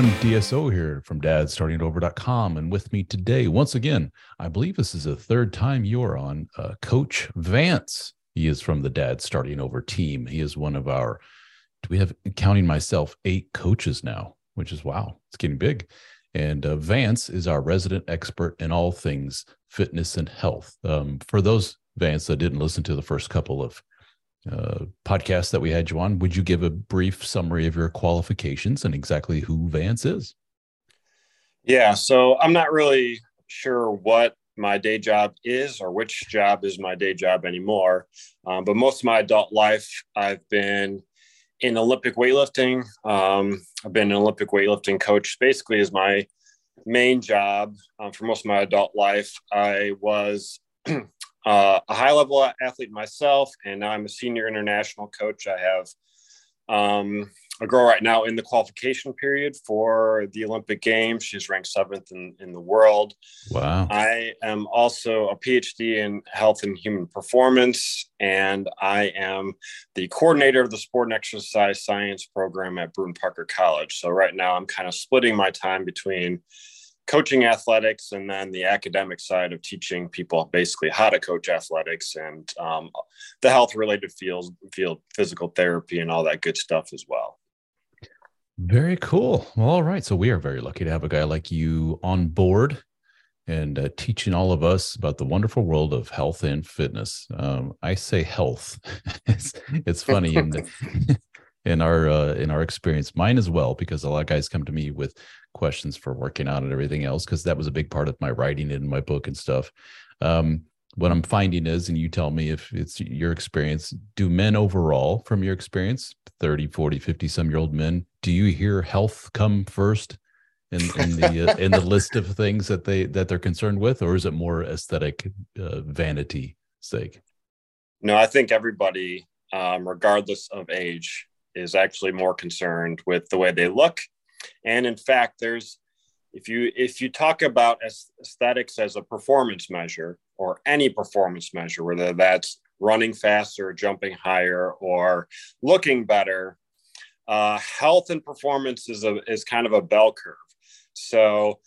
Everyone. DSO here from dadstartingover.com. And with me today, once again, I believe this is the third time you're on, uh, Coach Vance. He is from the Dad Starting Over team. He is one of our, do we have, counting myself, eight coaches now, which is wow, it's getting big. And uh, Vance is our resident expert in all things fitness and health. Um, for those, Vance, that didn't listen to the first couple of uh, podcast that we had you on, would you give a brief summary of your qualifications and exactly who Vance is? Yeah, so I'm not really sure what my day job is or which job is my day job anymore. Um, but most of my adult life, I've been in Olympic weightlifting. Um, I've been an Olympic weightlifting coach, basically, is my main job um, for most of my adult life. I was uh, a high level athlete myself, and now I'm a senior international coach. I have um, a girl right now in the qualification period for the Olympic Games. She's ranked seventh in, in the world. Wow. I am also a PhD in health and human performance, and I am the coordinator of the sport and exercise science program at Brewton Parker College. So right now I'm kind of splitting my time between coaching athletics and then the academic side of teaching people basically how to coach athletics and um, the health related field field physical therapy and all that good stuff as well. Very cool. Well all right. So we are very lucky to have a guy like you on board and uh, teaching all of us about the wonderful world of health and fitness. Um, i say health. It's, it's funny and in our uh, in our experience. Mine as well because a lot of guys come to me with questions for working out and everything else because that was a big part of my writing in my book and stuff. Um, what i'm finding is and you tell me if it's your experience do men overall from your experience 30 40 50 some year old men do you hear health come first in, in the uh, in the list of things that they that they're concerned with or is it more aesthetic uh, vanity sake? No i think everybody um, regardless of age is actually more concerned with the way they look. And in fact, there's if you if you talk about aesthetics as a performance measure or any performance measure, whether that's running faster, jumping higher, or looking better, uh, health and performance is a is kind of a bell curve. So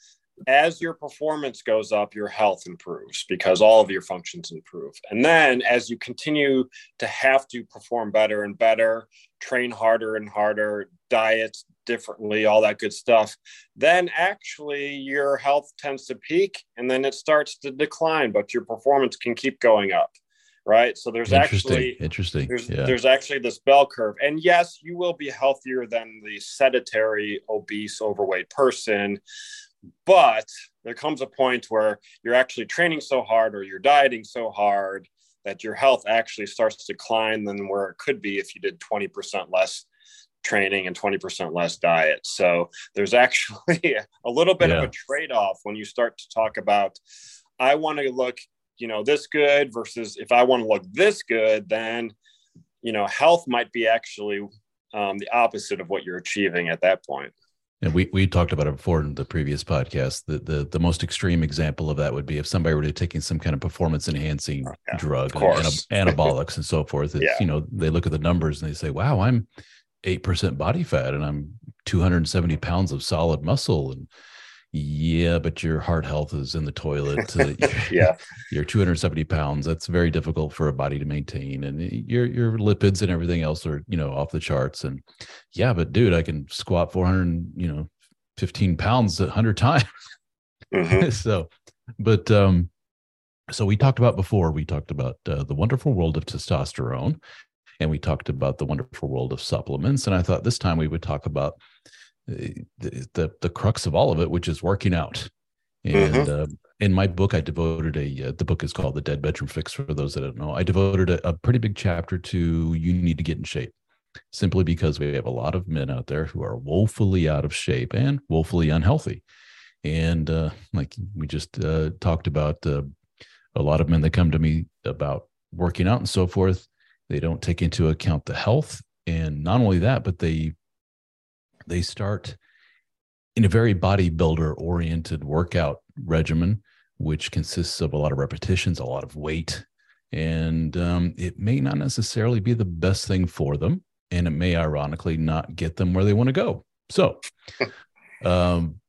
as your performance goes up, your health improves because all of your functions improve. And then as you continue to have to perform better and better, train harder and harder, diet differently, all that good stuff, then actually your health tends to peak and then it starts to decline, but your performance can keep going up. Right. So there's interesting. actually interesting. There's, yeah. there's actually this bell curve. And yes, you will be healthier than the sedentary, obese, overweight person but there comes a point where you're actually training so hard or you're dieting so hard that your health actually starts to decline than where it could be if you did 20% less training and 20% less diet. So there's actually a little bit yeah. of a trade off when you start to talk about, I want to look you know, this good versus if I want to look this good, then, you know, health might be actually um, the opposite of what you're achieving at that point. And we, we talked about it before in the previous podcast. The, the the most extreme example of that would be if somebody were to taking some kind of performance enhancing oh, yeah, drug, and, anabolics and so forth. It's, yeah. You know, they look at the numbers and they say, "Wow, I'm eight percent body fat, and I'm 270 pounds of solid muscle." And yeah, but your heart health is in the toilet. Uh, yeah, you're 270 pounds. That's very difficult for a body to maintain, and your your lipids and everything else are you know off the charts. And yeah, but dude, I can squat 400 you know 15 pounds a hundred times. Mm-hmm. so, but um, so we talked about before. We talked about uh, the wonderful world of testosterone, and we talked about the wonderful world of supplements. And I thought this time we would talk about the, the, the crux of all of it, which is working out. And mm-hmm. uh, in my book, I devoted a uh, the book is called The Dead Bedroom Fix. For those that don't know, I devoted a, a pretty big chapter to you need to get in shape, simply because we have a lot of men out there who are woefully out of shape and woefully unhealthy. And uh, like we just uh, talked about, uh, a lot of men that come to me about working out and so forth, they don't take into account the health, and not only that, but they they start in a very bodybuilder oriented workout regimen, which consists of a lot of repetitions, a lot of weight, and um, it may not necessarily be the best thing for them. And it may ironically not get them where they want to go. So, um,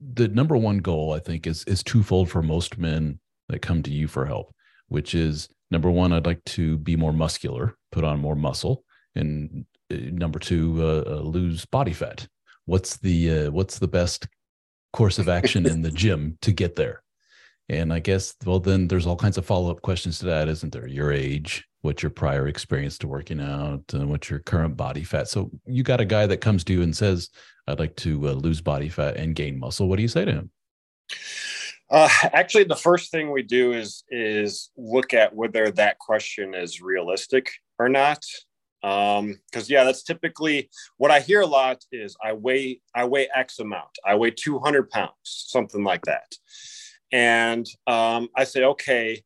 the number one goal I think is is twofold for most men that come to you for help, which is number one, I'd like to be more muscular, put on more muscle, and number two, uh, uh, lose body fat. What's the uh, what's the best course of action in the gym to get there? And I guess well, then there's all kinds of follow up questions to that, isn't there? Your age, what's your prior experience to working out, and what's your current body fat. So you got a guy that comes to you and says, "I'd like to uh, lose body fat and gain muscle." What do you say to him? Uh, actually, the first thing we do is is look at whether that question is realistic or not um because yeah that's typically what i hear a lot is i weigh i weigh x amount. I weigh 200 pounds something like that. And um i say okay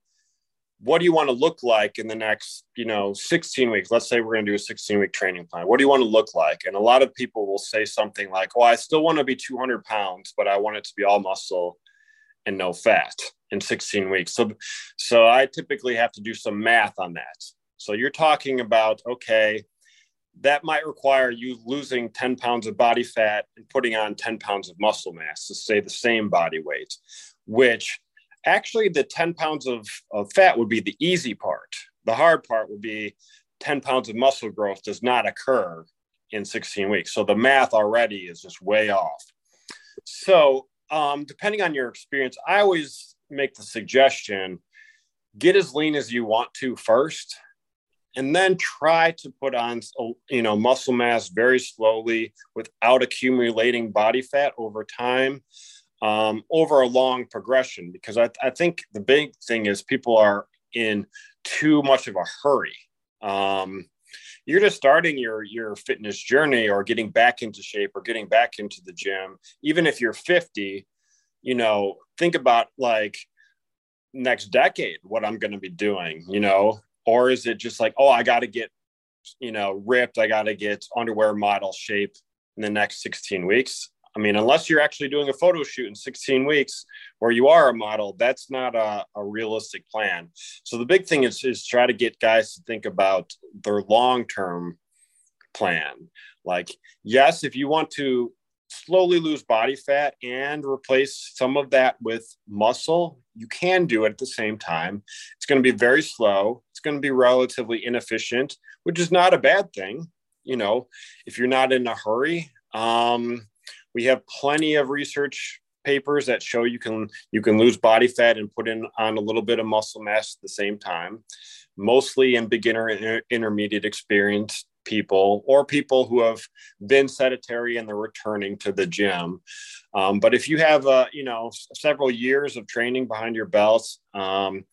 what do you want to look like in the next you know 16 weeks? Let's say we're going to do a 16 week training plan. What do you want to look like? And a lot of people will say something like oh i still want to be 200 pounds but i want it to be all muscle and no fat in 16 weeks. So so i typically have to do some math on that so you're talking about, okay, that might require you losing 10 pounds of body fat and putting on 10 pounds of muscle mass to stay the same body weight, which actually the 10 pounds of, of fat would be the easy part. The hard part would be 10 pounds of muscle growth does not occur in 16 weeks. So the math already is just way off. So, um, depending on your experience, I always make the suggestion get as lean as you want to first and then try to put on you know muscle mass very slowly without accumulating body fat over time um, over a long progression because I, I, think the big thing is people are in too much of a hurry. Um, you're just starting your your fitness journey or getting back into shape or getting back into the gym. Even if you're 50 you know think about like next decade what i'm going to be doing you know or is it just like oh i got to get you know ripped i got to get underwear model shape in the next 16 weeks? I mean unless you're actually doing a photo shoot in 16 weeks where you are a model that's not a, a realistic plan. So the big thing is is try to get guys to think about their long-term plan. Like yes if you want to slowly lose body fat and replace some of that with muscle, you can do it at the same time. It's going to be very slow. It's going to be relatively inefficient, which is not a bad thing. You know, if you're not in a hurry, um, we have plenty of research papers that show you can you can lose body fat and put in on a little bit of muscle mass at the same time mostly in beginner and intermediate experience people or people who have been sedentary and they're returning to the gym. Um, but if you have, uh, you know, several years of training behind your belt, um,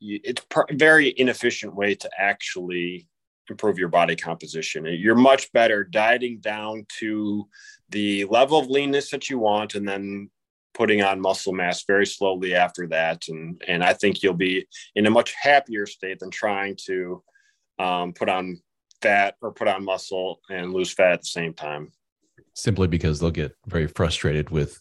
it's a very inefficient way to actually improve your body composition. You're much better dieting down to the level of leanness that you want and then putting on muscle mass very slowly after that. And, and I think you'll be in a much happier state than trying to um, put on fat or put on muscle and lose fat at the same time. Simply because they'll get very frustrated with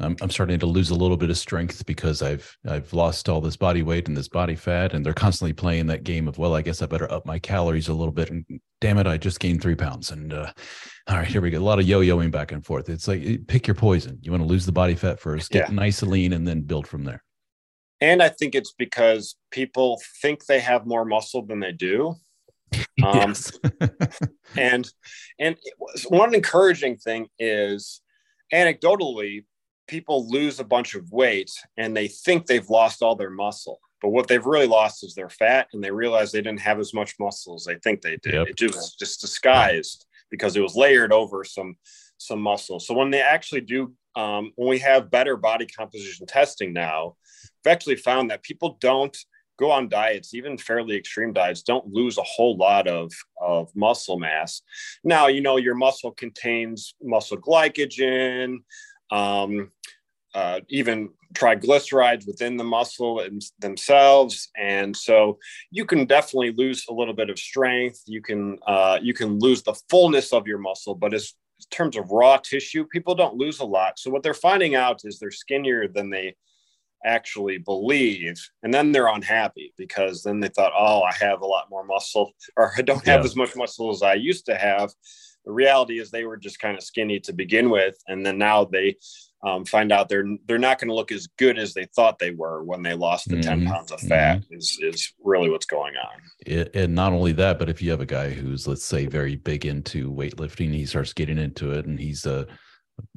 I'm, I'm starting to lose a little bit of strength because I've I've lost all this body weight and this body fat, and they're constantly playing that game of well, I guess I better up my calories a little bit. And damn it, I just gained three pounds. And uh, all right, here we go. A lot of yo-yoing back and forth. It's like pick your poison. You want to lose the body fat first, get yeah. nice and lean, and then build from there. And I think it's because people think they have more muscle than they do. Um, and and one encouraging thing is anecdotally people lose a bunch of weight and they think they've lost all their muscle but what they've really lost is their fat and they realize they didn't have as much muscle as they think they did. Yep. it just was just disguised because it was layered over some some muscle. So when they actually do um, when we have better body composition testing now we've actually found that people don't go on diets even fairly extreme diets don't lose a whole lot of of muscle mass. Now you know your muscle contains muscle glycogen um, uh, even triglycerides within the muscle themselves. And so you can definitely lose a little bit of strength. You can uh, you can lose the fullness of your muscle but as in terms of raw tissue people don't lose a lot. So what they're finding out is they're skinnier than they actually believe and then they're unhappy because then they thought oh i have a lot more muscle or i don't have yeah. as much muscle as i used to have the reality is they were just kind of skinny to begin with and then now they um, find out they're they're not going to look as good as they thought they were when they lost the mm-hmm. 10 pounds of fat mm-hmm. is is really what's going on it, and not only that but if you have a guy who's let's say very big into weightlifting he starts getting into it and he's a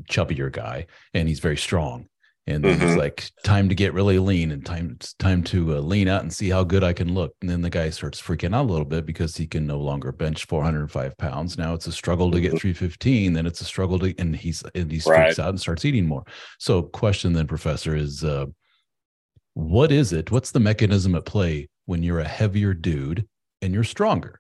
chubbier guy and he's very strong and then mm-hmm. it's like time to get really lean and time time to uh, lean out and see how good I can look. And then the guy starts freaking out a little bit because he can no longer bench 405 pounds. Now it's a struggle to get mm-hmm. 315. Then it's a struggle to and he's and he freaks right. out and starts eating more. So question then, professor, is uh, what is it? What's the mechanism at play when you're a heavier dude and you're stronger?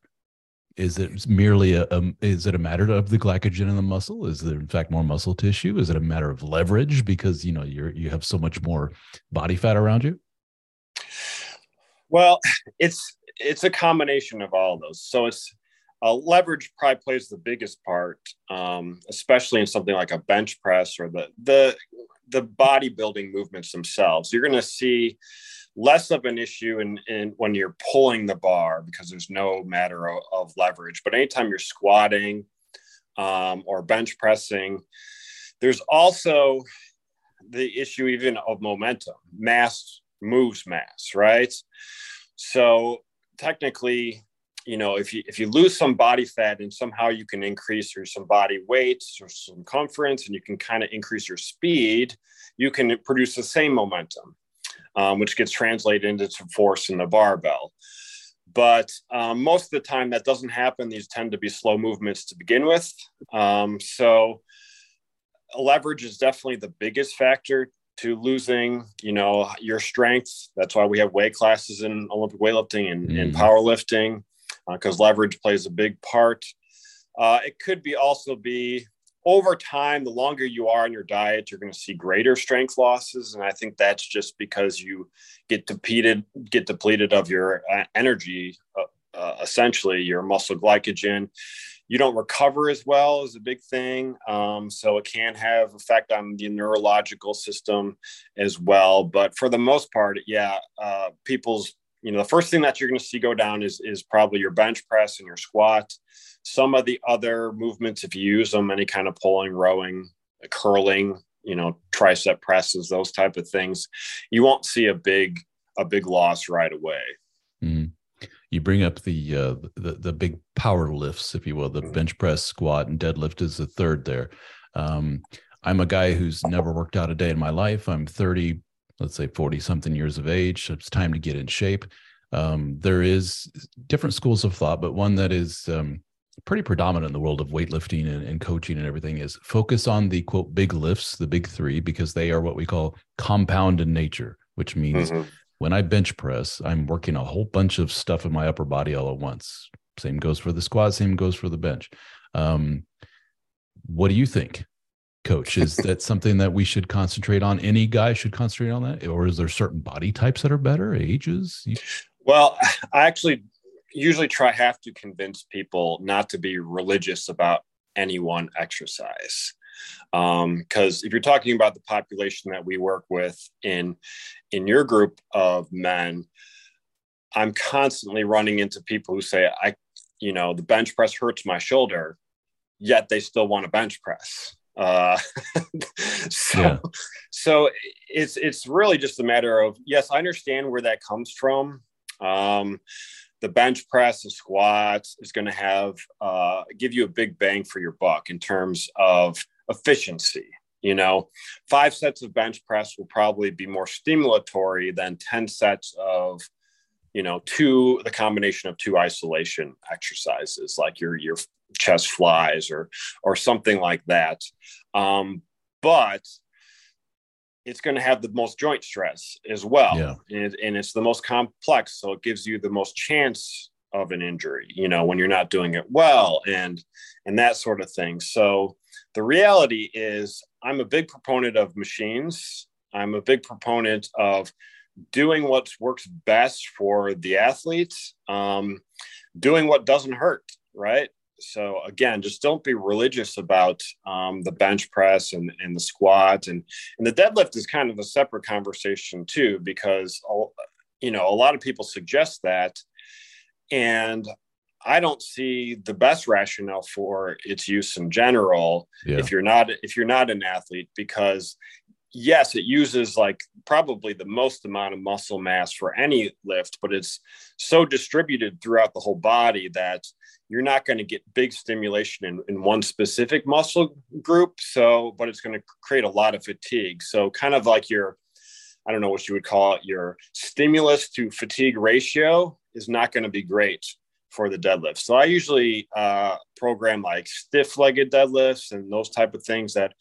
Is it merely a, a, is it a matter of the glycogen in the muscle? Is there in fact more muscle tissue? Is it a matter of leverage because you know you're you have so much more body fat around you? Well it's it's a combination of all of those. So it's uh, leverage probably plays the biggest part um, especially in something like a bench press or the the the bodybuilding movements themselves. You're going to see less of an issue in, in when you're pulling the bar because there's no matter of, of leverage. But anytime you're squatting um, or bench pressing, there's also the issue even of momentum. Mass moves mass, right? So technically, you know, if you if you lose some body fat and somehow you can increase your some body weight or some circumference and you can kind of increase your speed, you can produce the same momentum um, which gets translated into force in the barbell. But um, most of the time, that doesn't happen. These tend to be slow movements to begin with. Um, so, leverage is definitely the biggest factor to losing, you know, your strength. That's why we have weight classes in Olympic weightlifting and, mm. and powerlifting, because uh, leverage plays a big part. Uh, it could be also be over time, the longer you are on your diet, you're going to see greater strength losses, and I think that's just because you get depleted, get depleted of your uh, energy, uh, uh, essentially your muscle glycogen. You don't recover as well is a big thing, um, so it can have effect on the neurological system as well. But for the most part, yeah, uh, people's you know the first thing that you're going to see go down is is probably your bench press and your squat some of the other movements, if you use them, any kind of pulling, rowing, curling, you know, tricep presses, those type of things, you won't see a big a big loss right away. Mm. You bring up the uh, the the big power lifts, if you will, the mm. bench press, squat, and deadlift is the third there. Um, I'm a guy who's never worked out a day in my life. I'm 30, let's say 40 something years of age. It's time to get in shape. Um, there is different schools of thought, but one that is um, pretty predominant in the world of weightlifting and, and, coaching and everything is focus on the quote big lifts, the big three, because they are what we call compound in nature, which means mm-hmm. when I bench press, I'm working a whole bunch of stuff in my upper body all at once. Same goes for the squat, same goes for the bench. Um, what do you think? Coach? Is that something that we should concentrate on? Any guy should concentrate on that, or is there certain body types that are better, ages? Well, I actually usually try have to convince people not to be religious about any one exercise because um, if you're talking about the population that we work with in in your group of men i'm constantly running into people who say i you know the bench press hurts my shoulder yet they still want to bench press uh, so yeah. so it's it's really just a matter of yes i understand where that comes from um, the bench press, the squats is going to have uh, give you a big bang for your buck in terms of efficiency. You know, five sets of bench press will probably be more stimulatory than 10 sets of, you know, two, the combination of two isolation exercises like your, your chest flies or, or something like that. Um, but it's going to have the most joint stress as well. Yeah. And, and it's the most complex. So it gives you the most chance of an injury, you know, when you're not doing it well and, and that sort of thing. So the reality is I'm a big proponent of machines. I'm a big proponent of doing what works best for the athletes, um, doing what doesn't hurt, right? so again just don't be religious about um, the bench press and, and the squat and and the deadlift is kind of a separate conversation too because you know a lot of people suggest that and i don't see the best rationale for its use in general yeah. if you're not if you're not an athlete because yes, it uses like probably the most amount of muscle mass for any lift, but it's so distributed throughout the whole body that you're not going to get big stimulation in, in one specific muscle group. So, but it's going to create a lot of fatigue. So, kind of like your, I don't know what you would call it, your stimulus to fatigue ratio is not going to be great for the deadlift. So I usually uh, program like stiff legged deadlifts and those type of things that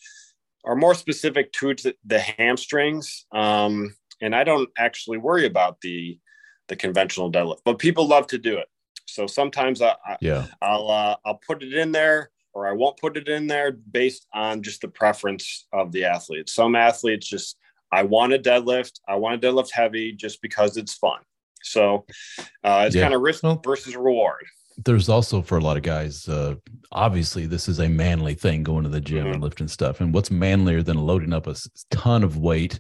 are more specific to the hamstrings. Um, and I don't actually worry about the the conventional deadlift, but people love to do it. So sometimes I, yeah. I'll uh, I'll put it in there or I won't put it in there based on just the preference of the athlete. Some athletes just I want a deadlift, I want a deadlift heavy just because it's fun. So uh, it's yeah. kind of risk versus reward there's also for a lot of guys uh, obviously this is a manly thing going to the gym mm-hmm. and lifting stuff. And what's manlier than loading up a ton of weight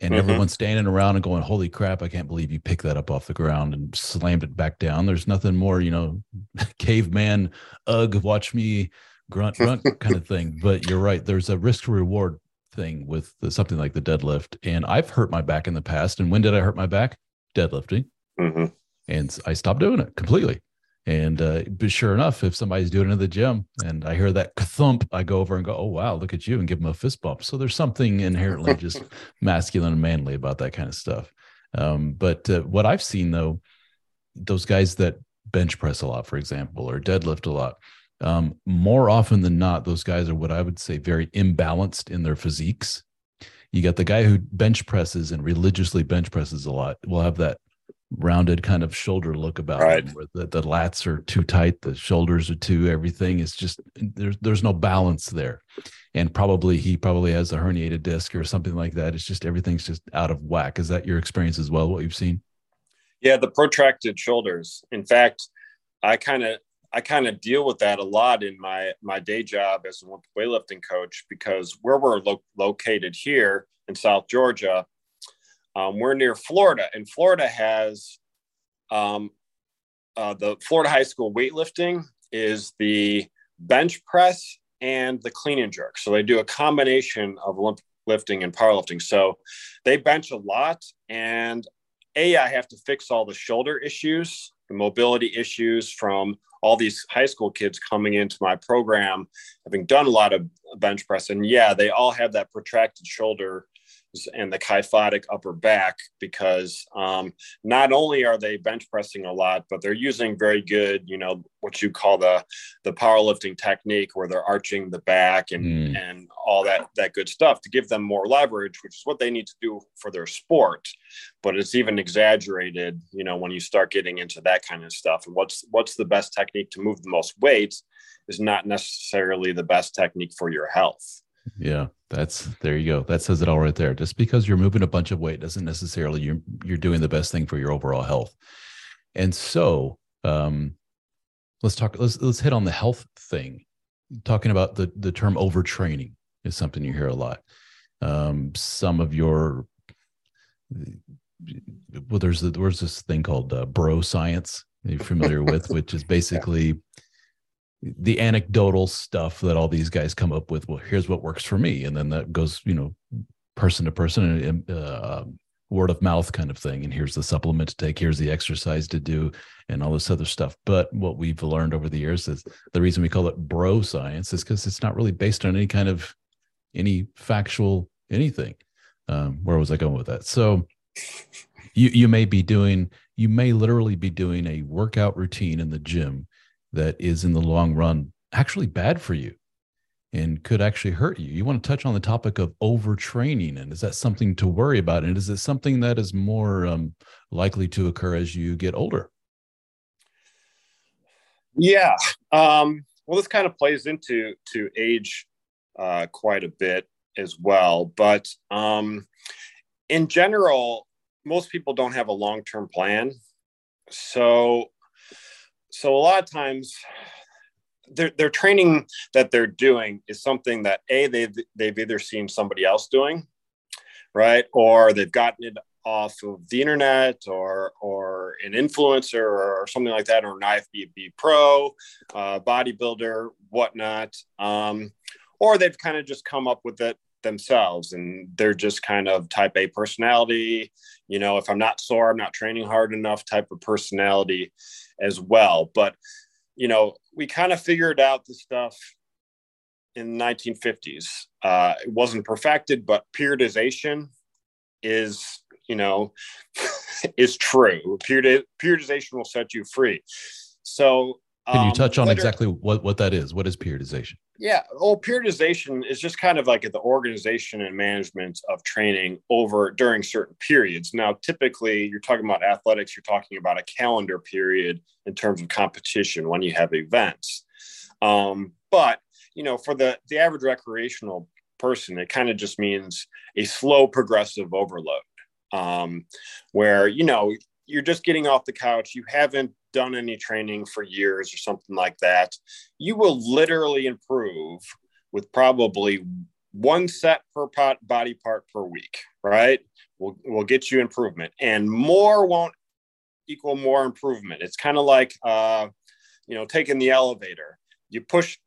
and mm-hmm. everyone's standing around and going holy crap i can't believe you picked that up off the ground and slammed it back down. There's nothing more you know caveman ugh watch me grunt grunt kind of thing. But you're right there's a risk reward thing with the, something like the deadlift. And i've hurt my back in the past. And when did i hurt my back? Deadlifting. Mm-hmm. and i stopped doing it completely and uh, but sure enough, if somebody's doing it in the gym and I hear that thump, I go over and go, "Oh wow, look at you!" and give them a fist bump. So there's something inherently just masculine and manly about that kind of stuff. Um, but uh, what I've seen though, those guys that bench press a lot, for example, or deadlift a lot, um, more often than not, those guys are what I would say very imbalanced in their physiques. You got the guy who bench presses and religiously bench presses a lot. Will have that rounded kind of shoulder look about right. him, where the, the lats are too tight, the shoulders are too everything is just there's there's no balance there. And probably he probably has a herniated disc or something like that. It's just everything's just out of whack. Is that your experience as well? What you've seen? Yeah, the protracted shoulders. In fact, I kind of I kind of deal with that a lot in my my day job as a weightlifting coach because where we're lo- located here in South Georgia, um, we're near Florida, and Florida has um, uh, the Florida High School weightlifting is the bench press and the clean and jerk. So they do a combination of Olympic lifting and powerlifting. So they bench a lot, and a I have to fix all the shoulder issues, the mobility issues from all these high school kids coming into my program, having done a lot of bench press, and yeah, they all have that protracted shoulder and the kyphotic upper back because um, not only are they bench pressing a lot, but they're using very good, you know, what you call the the powerlifting technique where they're arching the back and mm. and all that that good stuff to give them more leverage, which is what they need to do for their sport. But it's even exaggerated, you know, when you start getting into that kind of stuff. And what's what's the best technique to move the most weight is not necessarily the best technique for your health. Yeah, that's there you go. That says it all right there. Just because you're moving a bunch of weight doesn't necessarily you're you're doing the best thing for your overall health. And so, um, let's talk. Let's let's hit on the health thing. Talking about the the term overtraining is something you hear a lot. Um, some of your well, there's there's this thing called uh, bro science. You're familiar with, which is basically the anecdotal stuff that all these guys come up with. Well, here's what works for me, and then that goes, you know, person to person and uh, word of mouth kind of thing. And here's the supplement to take. Here's the exercise to do, and all this other stuff. But what we've learned over the years is the reason we call it bro science is because it's not really based on any kind of any factual anything. Um, where was I going with that? So you you may be doing you may literally be doing a workout routine in the gym that is in the long run actually bad for you and could actually hurt you. You want to touch on the topic of overtraining, and is that something to worry about? And is it something that is more um, likely to occur as you get older? Yeah, um, well, this kind of plays into to age uh, quite a bit as well, but um, in general, most people don't have a long term plan, so so a lot of times their, their training that they're doing is something that a they've, they've either seen somebody else doing right? Or they've gotten it off of the internet or or an influencer or something like that or an ifbb pro uh, bodybuilder whatnot um, or they've kind of just come up with it themselves and they're just kind of type a personality. You know if i'm not sore i'm not training hard enough type of personality as well but you know we kind of figured out the stuff in the 1950s uh, it wasn't perfected but periodization is you know is true periodization will set you free so can you um, touch on exactly what, what that is? What is periodization? Yeah, well, periodization is just kind of like the organization and management of training over during certain periods. Now, typically, you're talking about athletics, you're talking about a calendar period in terms of competition when you have events. Um, but you know, for the the average recreational person, it kind of just means a slow progressive overload, um, where you know you're just getting off the couch, you haven't done any training for years or something like that, you will literally improve with probably one set per pot body part per week, right? We'll, we'll get you improvement, and more won't equal more improvement. It's kind of like, uh, you know, taking the elevator. You push,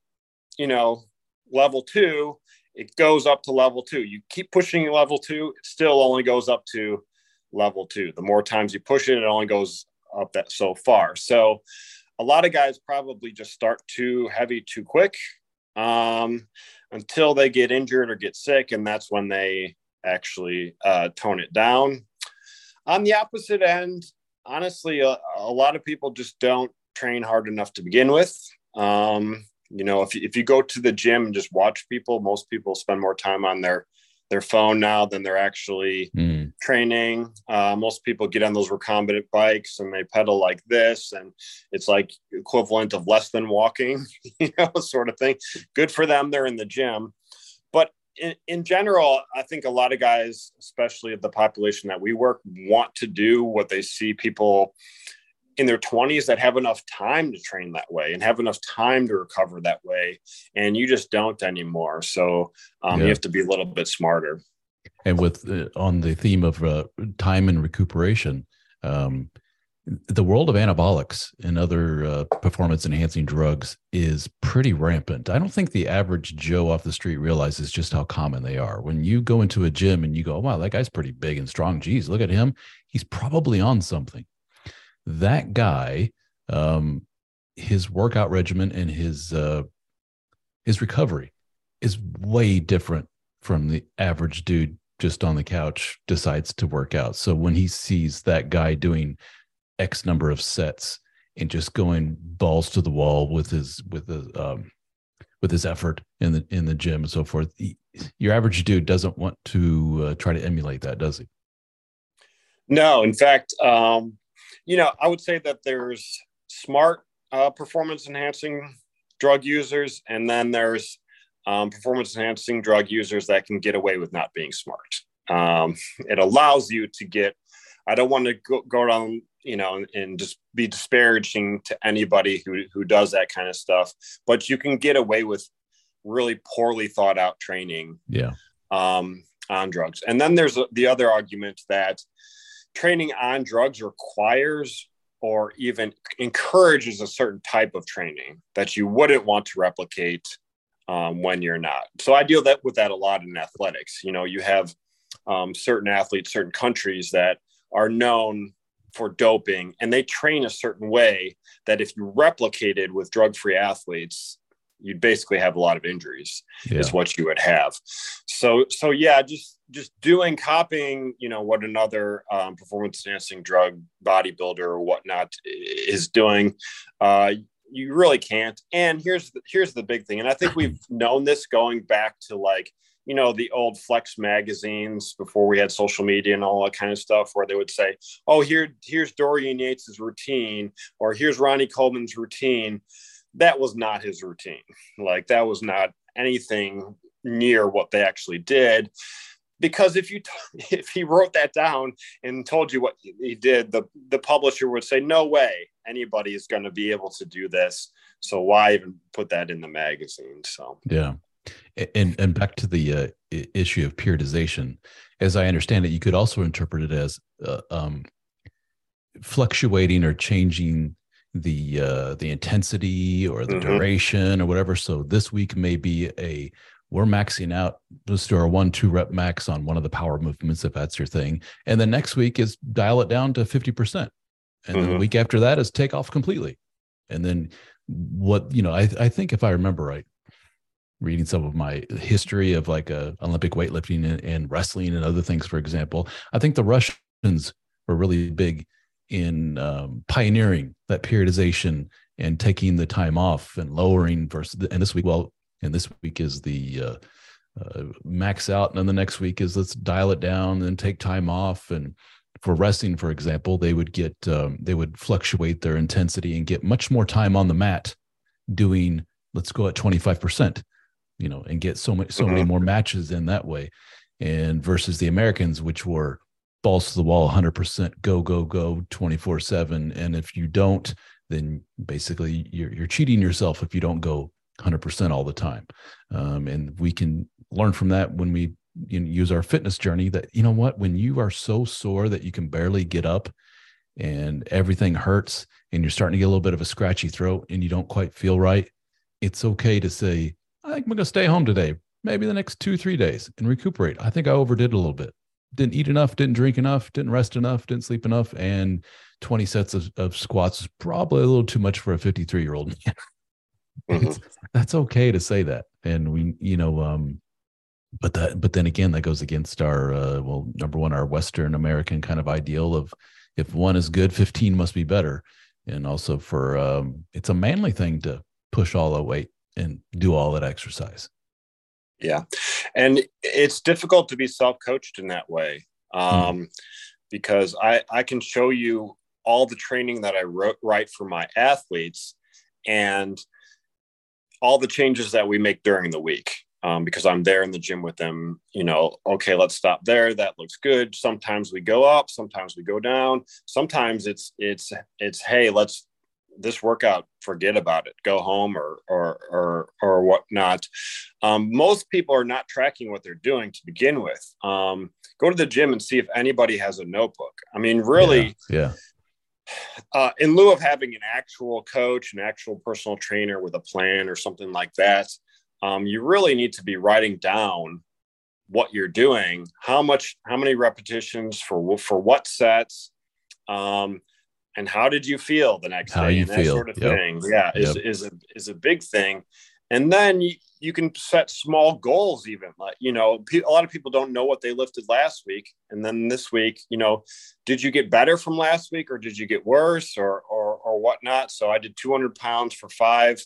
you know, level two, it goes up to level two. You keep pushing level two, it still only goes up to level two. The more times you push it, it only goes up that so far. So a lot of guys probably just start too heavy too quick um, until they get injured or get sick, and that's when they actually uh, tone it down. On the opposite end, honestly, a, a, lot of people just don't train hard enough to begin with. Um, you know, if, if you go to the gym and just watch people, most people spend more time on their their phone now than they're actually mm. training. Uh, most people get on those recumbent bikes and they pedal like this, and it's like equivalent of less than walking, you know, sort of thing. Good for them; they're in the gym. But in, in general, I think a lot of guys, especially of the population that we work, want to do what they see people in their 20s that have enough time to train that way and have enough time to recover that way and you just don't anymore so um, yeah. you have to be a little bit smarter and with uh, on the theme of uh, time and recuperation um, the world of anabolics and other uh, performance enhancing drugs is pretty rampant. I don't think the average Joe off the street realizes just how common they are. When you go into a gym and you go, wow, that guy's pretty big and strong. Geez, look at him. He's probably on something that guy, um, his workout regimen and his uh, his recovery is way different from the average dude just on the couch decides to work out. So when he sees that guy doing X number of sets and just going balls to the wall with his with the um, with his effort in the in the gym and so forth, he, your average dude doesn't want to uh, try to emulate that, does he? No, in fact, um, you know, I would say that there's smart uh, performance enhancing drug users, and then there's um, performance enhancing drug users that can get away with not being smart. Um, it allows you to get, I don't want to go, go down, you know, and just be disparaging to anybody who, who does that kind of stuff, but you can get away with really poorly thought out training. Yeah. Um, on drugs. And then there's the other argument that training on drugs requires or even encourages a certain type of training that you wouldn't want to replicate um, when you're not. So I deal that with that a lot in athletics. You know, you have um, certain athletes, certain countries that are known for doping, and they train a certain way that if you replicated with drug-free athletes, you'd basically have a lot of injuries. Yeah. Is what you would have. So, so yeah, just just doing copying, you know, what another um, performance enhancing drug bodybuilder or whatnot is doing. Uh, you really can't. And here's the, here's the big thing, and I think we've known this going back to like you know the old flex magazines before we had social media and all that kind of stuff where they would say oh here here's dorian yates's routine or here's ronnie coleman's routine that was not his routine. Like that was not anything near what they actually did. Because if you t- if he wrote that down and told you what he did the the publisher would say no way. Anybody is going to be able to do this. So why even put that in the magazine? So. Yeah. And and back to the uh, issue of periodization. As i understand it you could also interpret it as uh, um, fluctuating or changing the uh, the intensity or the mm-hmm. duration or whatever so this week may be a we're maxing out let's do our one two rep max on one of the power movements if that's your thing and then next week is dial it down to 50% and mm-hmm. then the week after that is take off completely and then what you know I, I think if i remember right reading some of my history of like uh, olympic weightlifting and, and wrestling and other things for example i think the russians were really big in um, pioneering that periodization and taking the time off and lowering versus the, and this week well and this week is the uh, uh, max out, and then the next week is let's dial it down and take time off. And for wrestling, for example, they would get um, they would fluctuate their intensity and get much more time on the mat doing let's go at 25%, you know, and get so many so mm-hmm. many more matches in that way. And versus the Americans, which were balls to the wall 100% go go go 24 7 and if you don't then basically you're, you're cheating yourself if you don't go 100% all the time. Um, and we can learn from that when we you know, use our fitness journey that, you know what, when you are so sore that you can barely get up and everything hurts and you're starting to get a little bit of a scratchy throat and you don't quite feel right, it's okay to say, I think I'm going to stay home today, maybe the next two, three days and recuperate. I think I overdid a little bit. Didn't eat enough, didn't drink enough, didn't rest enough, didn't sleep enough. And 20 sets of, of squats is probably a little too much for a 53 year old man. Mm-hmm. that's okay to say that. And we, you know, um, but that, but then again, that goes against our, uh, well, number one, our Western American kind of ideal of if one is good, 15 must be better. And also for, um, it's a manly thing to push all the weight and do all that exercise. Yeah. And it's difficult to be self coached in that way. Hmm. Um, mm. because I, I can show you all the training that I wrote, write for my athletes and all the changes that we make during the week um, because I'm there in the gym with them. You know, okay, let's stop there. That looks good. Sometimes we go up, sometimes we go down. Sometimes it's it's it's hey, let's this workout, forget about it, go home or or or or whatnot. Um, most people are not tracking what they're doing to begin with. Um, go to the gym and see if anybody has a notebook. I mean, really, yeah. yeah uh, in lieu of having an actual coach, an actual personal trainer with a plan or something like that, um, you really need to be writing down what you're doing, how much, how many repetitions for for what sets, um, and how did you feel the next how day, you and that feel. sort of yep. thing. Yeah, is yep. is a is a big thing. And then you, you can set small goals even like you know a lot of people don't know what they lifted last week and then this week you know did you get better from last week or did you get worse or or, or whatnot so i did 200 pounds for five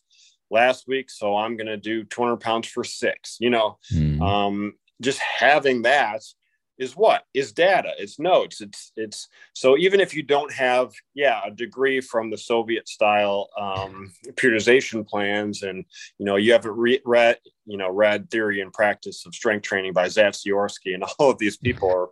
last week so i'm going to do 200 pounds for six you know mm. um, just having that is what? Is data it's notes it's it's so even if you don't have yeah a degree from the soviet style um, periodization plans and you know you haven't re- read you know read theory and practice of strength training by zatsiorsky and all of these people are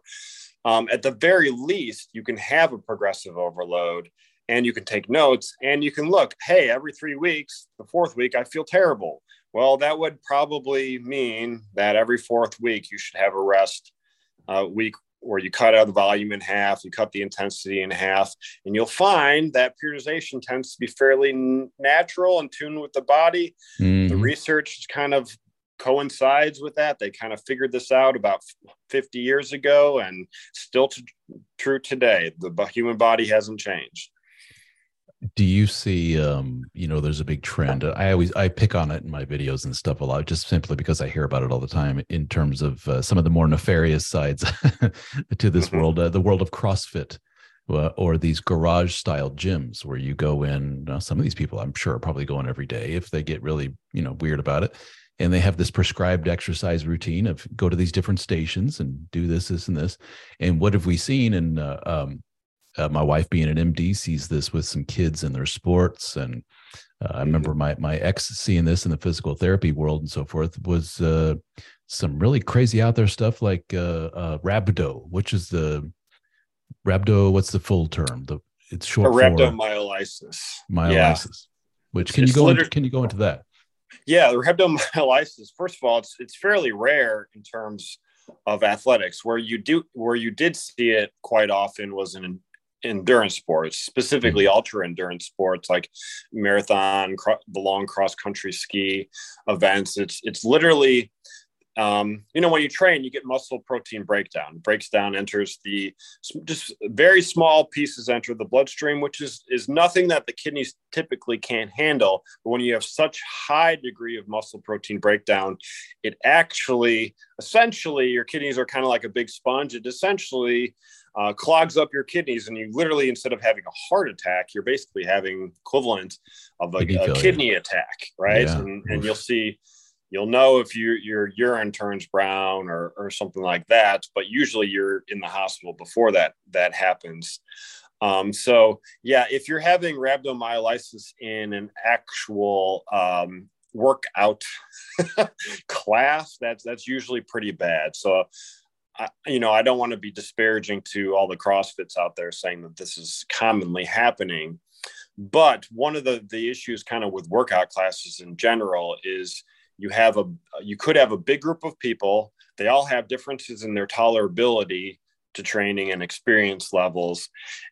um, at the very least you can have a progressive overload and you can take notes and you can look hey every three weeks the fourth week i feel terrible. Well that would probably mean that every fourth week you should have a rest uh, week where you cut out the volume in half, you cut the intensity in half, and you'll find that periodization tends to be fairly natural and tuned with the body. Mm-hmm. The research kind of coincides with that. They kind of figured this out about 50 years ago and still t- true today. The human body hasn't changed do you see um you know there's a big trend i always i pick on it in my videos and stuff a lot just simply because i hear about it all the time in terms of uh, some of the more nefarious sides to this mm-hmm. world uh, the world of crossfit uh, or these garage style gyms where you go in uh, some of these people i'm sure are probably going every day if they get really you know weird about it and they have this prescribed exercise routine of go to these different stations and do this this and this and what have we seen in uh, um, uh, my wife being an MD sees this with some kids in their sports, and uh, I remember mm-hmm. my my ex seeing this in the physical therapy world and so forth. Was uh, some really crazy out there stuff like uh, uh, rhabdo, which is the rhabdo. What's the full term? The it's short rhabdomyolysis. Myolysis. Yeah. Which can you go into, can you go into that? Yeah, the rhabdomyolysis. First of all, it's it's fairly rare in terms of athletics. Where you do where you did see it quite often was in endurance sports, specifically mm-hmm. ultra endurance sports like marathon, cro- the long cross country ski events. It's it's literally um, you know, when you train, you get muscle protein breakdown. breaks down, enters the just very small pieces enter the bloodstream, which is is nothing that the kidneys typically can't handle. But when you have such high degree of muscle protein breakdown, it actually essentially your kidneys are kind of like a big sponge. It essentially uh, clogs up your kidneys, and you literally, instead of having a heart attack, you're basically having equivalent of a, a kidney attack, right? Yeah. And, and you'll see, you'll know if you, your urine turns brown or, or something like that. But usually, you're in the hospital before that that happens. Um, so yeah, if you're having rhabdomyolysis in an actual um, workout class, that's that's usually pretty bad. So I, you know, I don't want to be disparaging to all the CrossFits out there saying that this is commonly happening. But one of the, the issues kind of with workout classes in general is you have a you could have a big group of people. They all have differences in their tolerability to training and experience levels.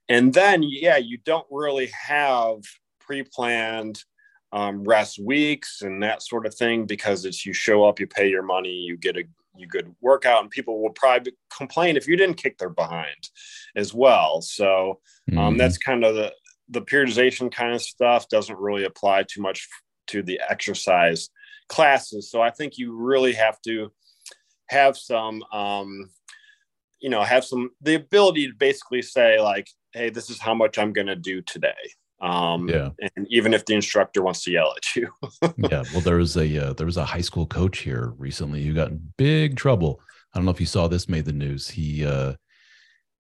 And then, yeah, you don't really have pre-planned um, rest weeks and that sort of thing because it's you show up, you pay your money, you get a you good workout, and people will probably complain if you didn't kick their behind as well. So um, mm-hmm. that's kind of the the periodization kind of stuff doesn't really apply too much to the exercise classes. So I think you really have to have some, um, you know, have some the ability to basically say like, hey, this is how much I'm going to do today. Um, yeah. And even if the instructor wants to yell at you. yeah. Well, there was a uh, there was a high school coach here recently who got in big trouble. I don't know if you saw this made the news. He, uh,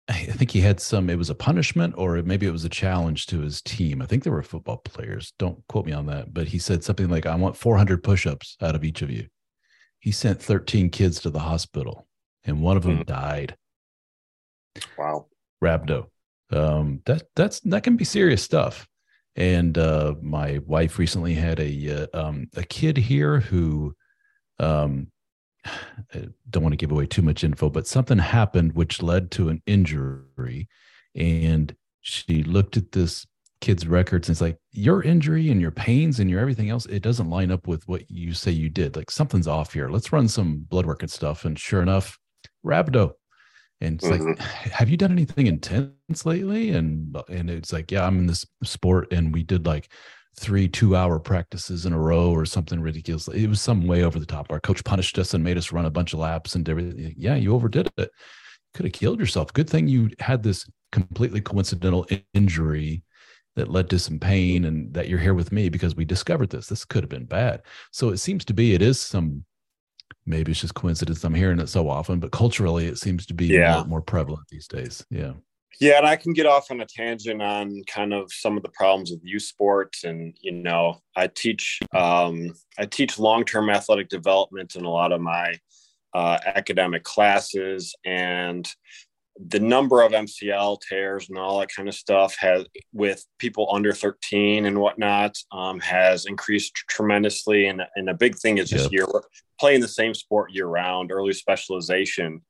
I think he had some. It was a punishment, or maybe it was a challenge to his team. I think they were football players. Don't quote me on that. But he said something like, "I want 400 push-ups out of each of you." He sent 13 kids to the hospital, and one of them mm. died. Wow. Rhabdo um, that that's that can be serious stuff. And uh, my wife recently had a uh, um, a kid here who um, I don't want to give away too much info, but something happened which led to an injury, and she looked at this kid's records and it's like your injury and your pains and your everything else it doesn't line up with what you say you did. Like something's off here. Let's run some blood work and stuff. And sure enough rhabdo and it's mm-hmm. like have you done anything intense lately? And and it's like yeah i'm in this sport and we did like three two hour practices in a row or something ridiculous. It was some way over the top. Our coach punished us and made us run a bunch of laps and everything yeah you overdid it. Could have killed yourself. Good thing you had this completely coincidental injury that led to some pain and that you're here with me because we discovered this. This could have been bad. So it seems to be it is some maybe it's just coincidence I'm hearing it so often, but culturally it seems to be yeah. more, more prevalent these days. Yeah. Yeah, and I can get off on a tangent on kind of some of the problems with youth sports, and you know, I teach um, I teach long term athletic development in a lot of my uh, academic classes, and the number of MCL tears and all that kind of stuff has with people under 13 and whatnot um, has increased tremendously. And, and a big thing is just yep. year playing the same sport year round, early specialization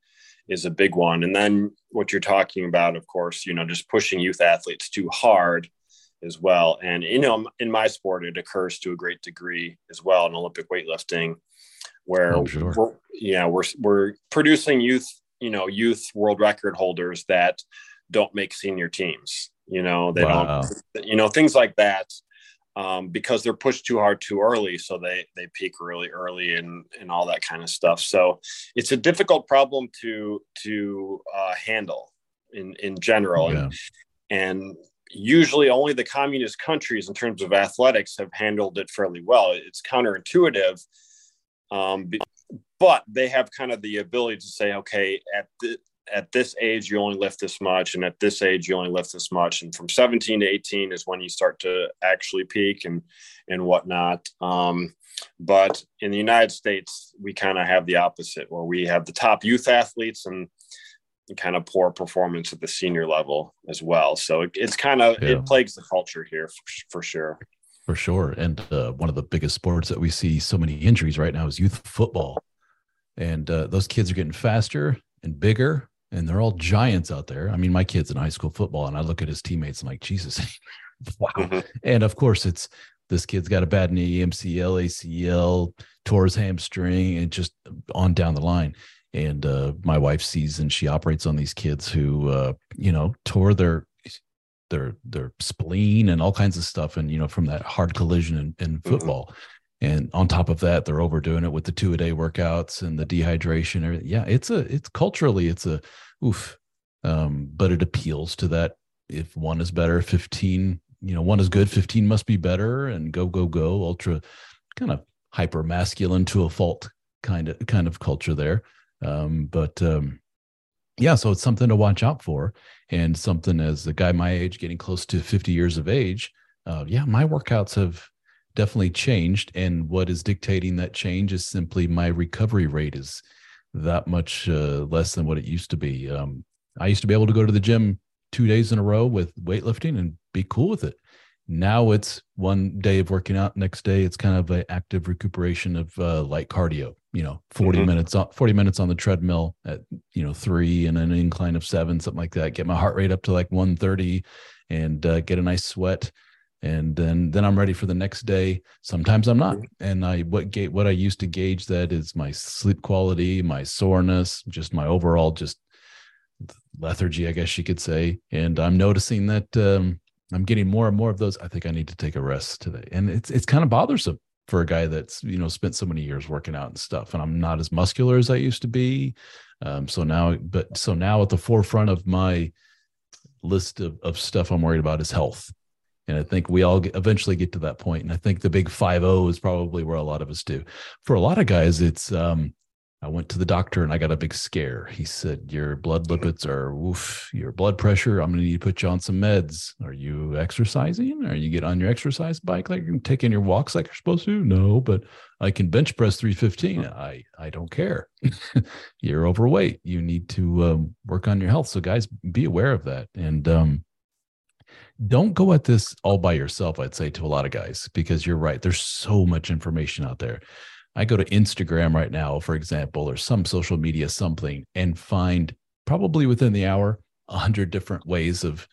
is a big one. And then what you're talking about, of course, you know, just pushing youth athletes too hard as well. And, you know, in my sport, it occurs to a great degree as well in Olympic weightlifting where oh, sure. we're, know, we're, we're producing youth you know youth world record holders that don't make senior teams you know they wow. don't you know things like that um, because they're pushed too hard too early so they they peak really early and and all that kind of stuff so it's a difficult problem to to uh, handle in in general yeah. and, and usually only the communist countries in terms of athletics have handled it fairly well it's counterintuitive um, but they have kind of the ability to say, okay, at the, at this age you only lift this much, and at this age you only lift this much, and from 17 to 18 is when you start to actually peak and and whatnot. Um, but in the United States, we kind of have the opposite, where we have the top youth athletes and kind of poor performance at the senior level as well. So it, it's kind of yeah. it plagues the culture here for, for sure. For sure, and uh, one of the biggest sports that we see so many injuries right now is youth football and uh, those kids are getting faster and bigger and they're all giants out there i mean my kid's in high school football and i look at his teammates and i'm like jesus wow mm-hmm. and of course it's this kid's got a bad knee mcl acl tore his hamstring and just on down the line and uh, my wife sees and she operates on these kids who uh, you know tore their their their spleen and all kinds of stuff and you know from that hard collision in, in mm-hmm. football mm-hmm and on top of that they're overdoing it with the two a day workouts and the dehydration. Yeah it's a it's culturally it's a oof. Um, but it appeals to that if one is better 15 you know one is good 15 must be better and go go go. Ultra kind of hyper masculine to a fault kind of kind of culture there. Um, but um, yeah so it's something to watch out for and something as a guy my age getting close to 50 years of age uh, yeah my workouts have definitely changed. And what is dictating that change is simply my recovery rate is that much uh, less than what it used to be. Um, I used to be able to go to the gym two days in a row with weightlifting and be cool with it. Now it's one day of working out, next day it's kind of an active recuperation of uh, light cardio. You know, 40 mm-hmm. minutes on 40 minutes on the treadmill at you know three and an incline of seven, something like that. Get my heart rate up to like 130 and uh, get a nice sweat and then then I'm ready for the next day. Sometimes I'm not, and I what gate what I use to gauge that is my sleep quality, my soreness, just my overall just lethargy, I guess you could say. And I'm noticing that um, I'm getting more and more of those. I think I need to take a rest today, and it's it's kind of bothersome for a guy that's you know spent so many years working out and stuff, and I'm not as muscular as I used to be. Um, so now, but so now at the forefront of my list of, of stuff I'm worried about is health and I think we all get, eventually get to that point. And I think the big 5 is probably where a lot of us do. For a lot of guys, it's um, I went to the doctor and I got a big scare. He said, Your blood lipids are woof, your blood pressure. I'm going to need to put you on some meds. Are you exercising? Are you get on your exercise bike like you're taking your walks like you're supposed to? No, but I can bench press 315. I, I don't care. you're overweight. You need to um, work on your health. So, guys, be aware of that. And, um, don't go at this all by yourself, I'd say to a lot of guys, because you're right. There's so much information out there. I go to Instagram right now, for example, or some social media something, and find probably within the hour a hundred different ways of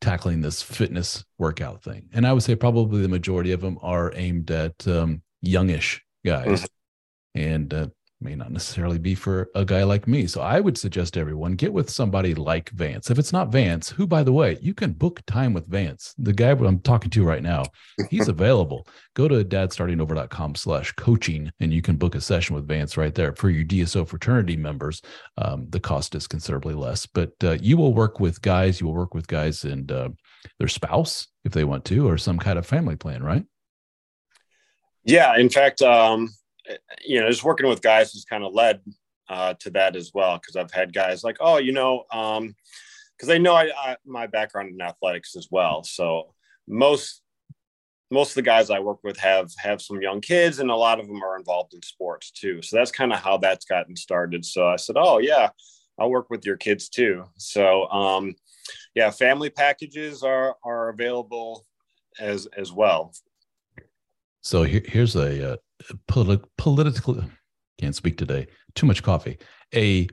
tackling this fitness workout thing. And I would say probably the majority of them are aimed at um, youngish guys. Mm-hmm. And uh, may not necessarily be for a guy like me. So I would suggest everyone get with somebody like Vance. If it's not Vance, who, by the way, you can book time with Vance, the guy I'm talking to right now, he's available. Go to dadstartingover.com slash coaching and you can book a session with Vance right there. For your DSO fraternity members, um, the cost is considerably less, but uh, you will work with guys, you will work with guys and uh, their spouse if they want to, or some kind of family plan, right? Yeah. In fact, um, you know, just working with guys has kind of led uh, to that as well. Because I've had guys like, oh, you know, um, they know I, I, my background in athletics as well. So most most of the guys I work with have have some young kids, and a lot of them are involved in sports too. So that's kind of how that's gotten started. So I said, oh yeah, I'll work with your kids too. So um, yeah, family packages are are available as as well. So here, here's a uh, politi- political can't speak today. Too much coffee. A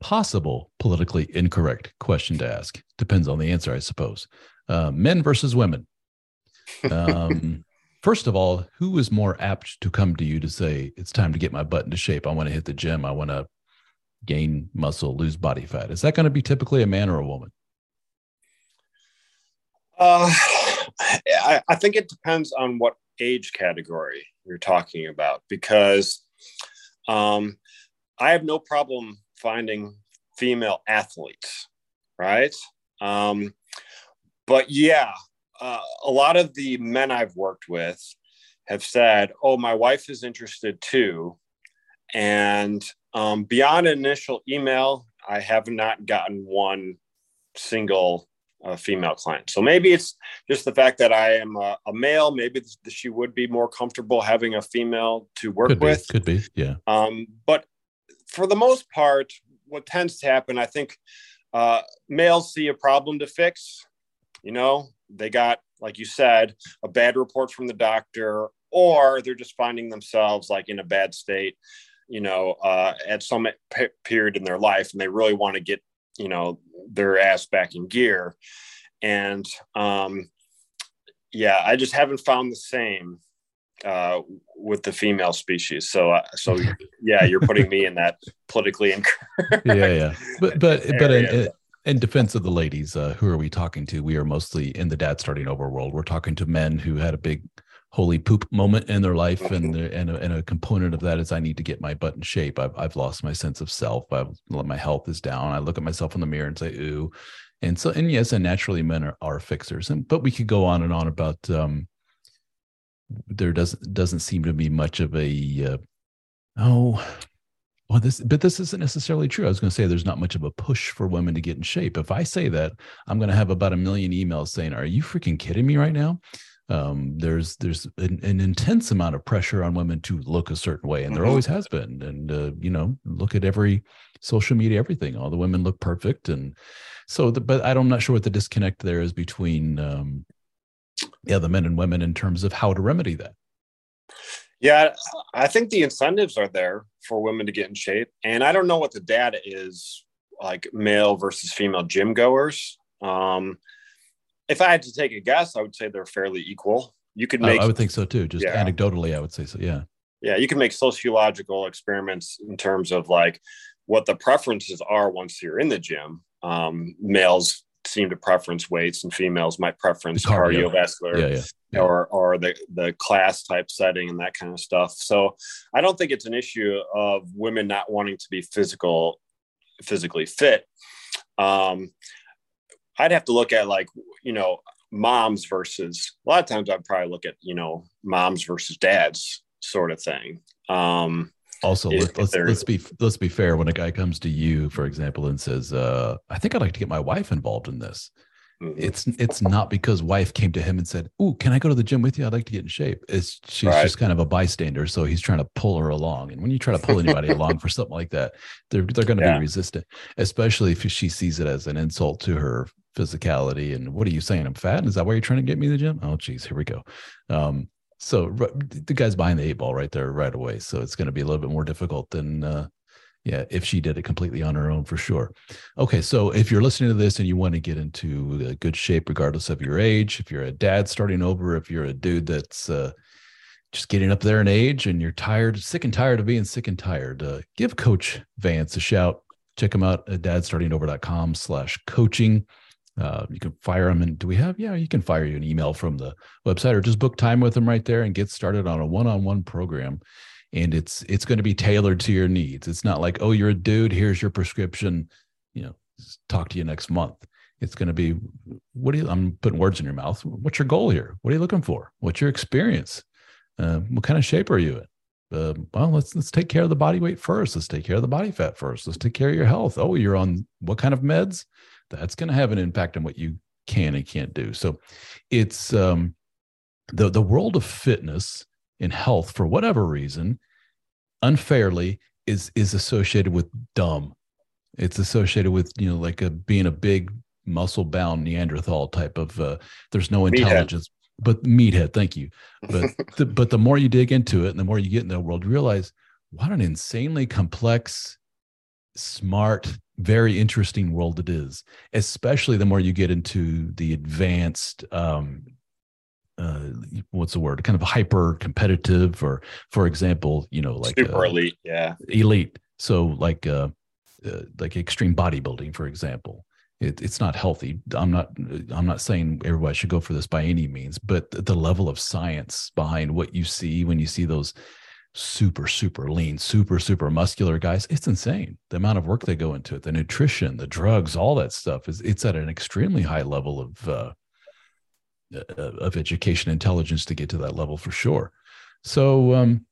possible politically incorrect question to ask depends on the answer, I suppose. Uh, men versus women. Um, first of all, who is more apt to come to you to say it's time to get my butt into shape? I want to hit the gym. I want to gain muscle, lose body fat. Is that going to be typically a man or a woman? Uh, I, I think it depends on what age category you're talking about because um, I have no problem finding female athletes, right? Um, but yeah, uh, a lot of the men I've worked with have said, "Oh, my wife is interested too," and um, beyond initial email, I have not gotten one single uh, female client. So maybe it's just the fact that I am a, a male. Maybe she would be more comfortable having a female to work could with. Could be, yeah. Um, but for the most part, what tends to happen, I think, uh, males see a problem to fix. You know, they got, like you said, a bad report from the doctor, or they're just finding themselves like in a bad state. You know, uh, at some period in their life, and they really want to get you know their ass back in gear. And um yeah i just haven't found the same uh with the female species. So uh, so yeah you're putting me in that politically incorrect yeah yeah. But but but in, in defense of the ladies uh who are we talking to? We are mostly in the dad starting over world. We're talking to men who had a big holy poop moment in their life and and a, and a component of that is i need to get my butt in shape. I've, I've lost my sense of self. I've my health is down. I look at myself in the mirror and say ooh. And so and yes and naturally men are, are fixers. And but we could go on and on about um there doesn't doesn't seem to be much of a uh, oh well this but this isn't necessarily true. I was going to say there's not much of a push for women to get in shape. If i say that i'm going to have about a million emails saying are you freaking kidding me right now um, there's there's an, an, intense amount of pressure on women to look a certain way, and mm-hmm. there always has been. And uh, you know, look at every social media, everything. All the women look perfect, and so. The, but I'm not sure what the disconnect there is between um, yeah, the men and women in terms of how to remedy that. Yeah, I think the incentives are there for women to get in shape, and I don't know what the data is like male versus female gym goers. Um, if I had to take a guess, I would say they're fairly equal. You could make. I, would think so too. Just yeah. anecdotally, I would say so. Yeah. Yeah, you can make sociological experiments in terms of like what the preferences are once you're in the gym. Um, males seem to preference weights, and females might preference cardio. cardiovascular, yeah, yeah. or or the the class type setting and that kind of stuff. So I don't think it's an issue of women not wanting to be physical, physically fit. Um, I'd have to look at like, you know, moms versus a lot of times I'd probably look at, you know, moms versus dads sort of thing. Um, also, if, let's, if let's be let's be fair. When a guy comes to you, for example, and says, uh, "I think I'd like to get my wife involved in this," mm-hmm. it's it's not because wife came to him and said, "Ooh, can I go to the gym with you? I'd like to get in shape." It's she's right. just kind of a bystander, so he's trying to pull her along. And when you try to pull anybody along for something like that, they're they're going to yeah. be resistant, especially if she sees it as an insult to her physicality. And what are you saying? I'm fat? Is that why you're trying to get me to the gym? Oh, geez, here we go. Um, so the guy's behind the eight ball right there right away. So it's going to be a little bit more difficult than, uh, yeah, if she did it completely on her own for sure. Okay, so if you're listening to this and you want to get into good shape, regardless of your age, if you're a dad starting over, if you're a dude that's uh, just getting up there in age and you're tired, sick and tired of being sick and tired, uh, give Coach Vance a shout. Check him out at dadstartingover.com slash coaching. Uh, you can fire them and do we have yeah you can fire you an email from the website or just book time with them right there and get started on a one-on-one program and it's it's going to be tailored to your needs it's not like oh you're a dude here's your prescription you know talk to you next month it's going to be what do you i'm putting words in your mouth what's your goal here what are you looking for what's your experience uh, what kind of shape are you in uh, well, let's let's take care of the body weight first. Let's take care of the body fat first. Let's take care of your health. Oh, you're on what kind of meds? That's going to have an impact on what you can and can't do. So, it's um, the the world of fitness and health for whatever reason, unfairly is is associated with dumb. It's associated with you know like a being a big muscle bound Neanderthal type of. Uh, there's no intelligence but meathead thank you but the, but the more you dig into it and the more you get in the world you realize what an insanely complex smart very interesting world it is especially the more you get into the advanced um uh what's the word? Kind of hyper competitive or for example you know like super uh, elite yeah. elite. So like uh, uh like extreme bodybuilding for example. It, it's not healthy. I'm not I'm not saying everybody should go for this by any means, but the level of science behind what you see when you see those super super lean, super super muscular guys, it's insane. The amount of work they go into it, the nutrition, the drugs, all that stuff is it's at an extremely high level of uh, uh of education intelligence to get to that level for sure. So um,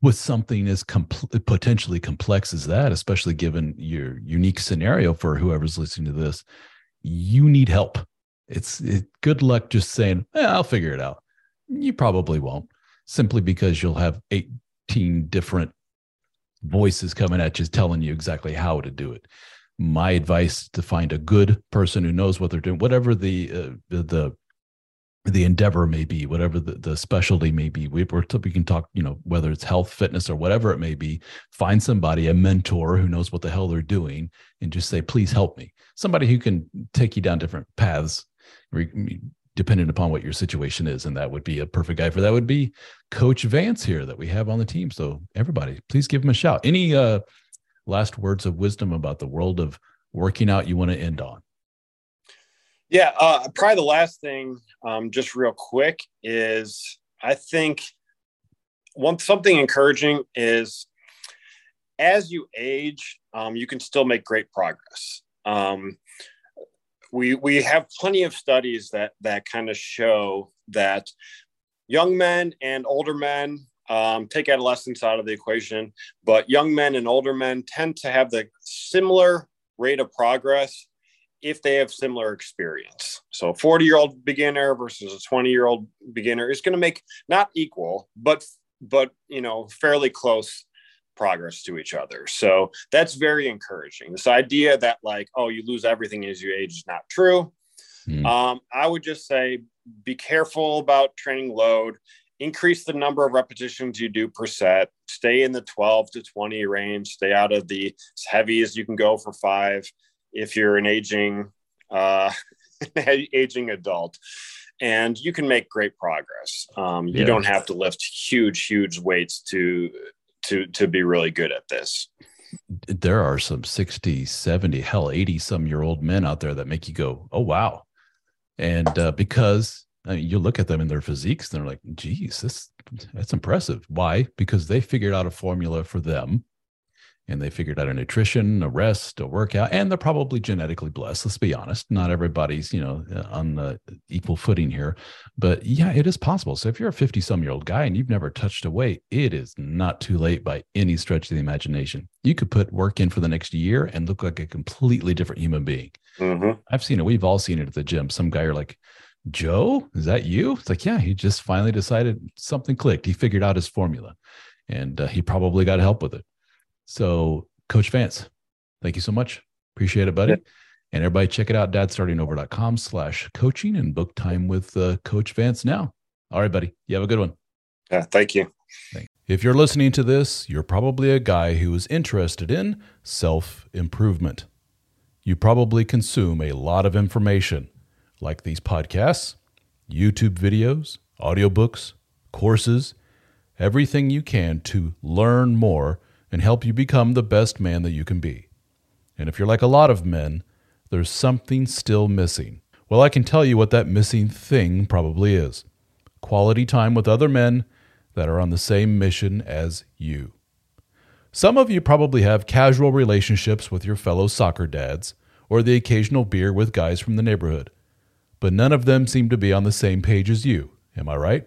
with something as potentially complex as that, especially given your unique scenario for whoever's listening to this, you need help. It's it, good luck just saying, eh, I'll figure it out. You probably won't, simply because you'll have 18 different voices coming at you telling you exactly how to do it. My advice to find a good person who knows what they're doing, whatever the uh, the the endeavor may be, whatever the, the specialty may be. We, we can talk, you know, whether it's health, fitness, or whatever it may be. Find somebody, a mentor who knows what the hell they're doing, and just say, "Please help me." Somebody who can take you down different paths, depending upon what your situation is, and that would be a perfect guy for that. Would be Coach Vance here that we have on the team. So everybody, please give him a shout. Any uh, last words of wisdom about the world of working out you want to end on? Yeah, uh, probably the last thing, um, just real quick, is I think one something encouraging is as you age, um, you can still make great progress. Um, we we have plenty of studies that that kind of show that young men and older men um, take adolescence out of the equation, but young men and older men tend to have the similar rate of progress if they have similar experience. So a 40 year old beginner versus a 20 year old beginner is going to make not equal, but but you know fairly close progress to each other. So that's very encouraging. This idea that like oh you lose everything as you age is not true. Mm. Um, I would just say be careful about training load. Increase the number of repetitions you do per set. Stay in the 12 to 20 range. Stay out of the as heavy as you can go for five if you're an aging uh, aging adult and you can make great progress um, you don't have to lift huge huge weights to to to be really good at this. There are some 60 70 hell 80 some year old men out there that make you go oh wow. And uh, because I mean, you look at them in their physiques and they're like geez this that's impressive. Why? Because they figured out a formula for them and they figured out a nutrition, a rest, a workout, and they're probably genetically blessed. Let's be honest. Not everybody's, you know, uh, on the equal footing here, but yeah, it is possible. So if you're a 50 some year old guy and you've never touched a weight, it is not too late by any stretch of the imagination. You could put work in for the next year and look like a completely different human being. Mm-hmm. I've seen it. We've all seen it at the gym. Some guy are like, Joe, is that you? It's like, yeah, he just finally decided something clicked. He figured out his formula and uh, he probably got help with it. So, Coach Vance, thank you so much. Appreciate it, buddy. Yeah. And everybody check it out, dadstartingover.com slash coaching and book time with uh, Coach Vance now. All right, buddy. You have a good one. Yeah, thank you. Thanks. If you're listening to this, you're probably a guy who is interested in self improvement. You probably consume a lot of information like these podcasts, YouTube videos, audiobooks, courses, everything you can to learn more and help you become the best man that you can be. And if you're like a lot of men, there's something still missing. Well, I can tell you what that missing thing probably is quality time with other men that are on the same mission as you. Some of you probably have casual relationships with your fellow soccer dads or the occasional beer with guys from the neighborhood, but none of them seem to be on the same page as you. Am I right?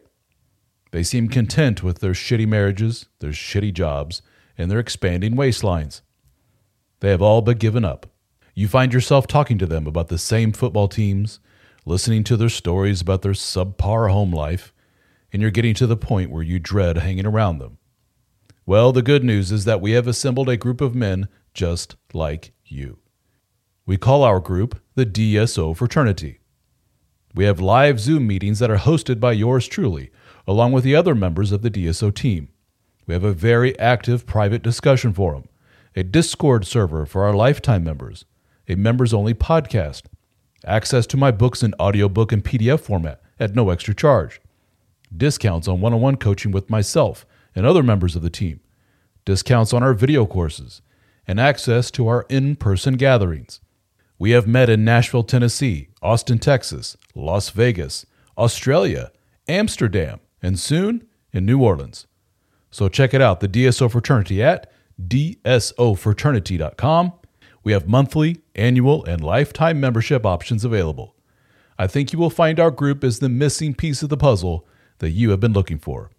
They seem content with their shitty marriages, their shitty jobs, and their expanding waistlines. They have all but given up. You find yourself talking to them about the same football teams, listening to their stories about their subpar home life, and you're getting to the point where you dread hanging around them. Well, the good news is that we have assembled a group of men just like you. We call our group the DSO Fraternity. We have live Zoom meetings that are hosted by yours truly, along with the other members of the DSO team. We have a very active private discussion forum, a Discord server for our lifetime members, a members only podcast, access to my books in audiobook and PDF format at no extra charge, discounts on one on one coaching with myself and other members of the team, discounts on our video courses, and access to our in person gatherings. We have met in Nashville, Tennessee, Austin, Texas, Las Vegas, Australia, Amsterdam, and soon in New Orleans. So check it out, the DSO Fraternity at dsofraternity.com. We have monthly, annual, and lifetime membership options available. I think you will find our group is the missing piece of the puzzle that you have been looking for.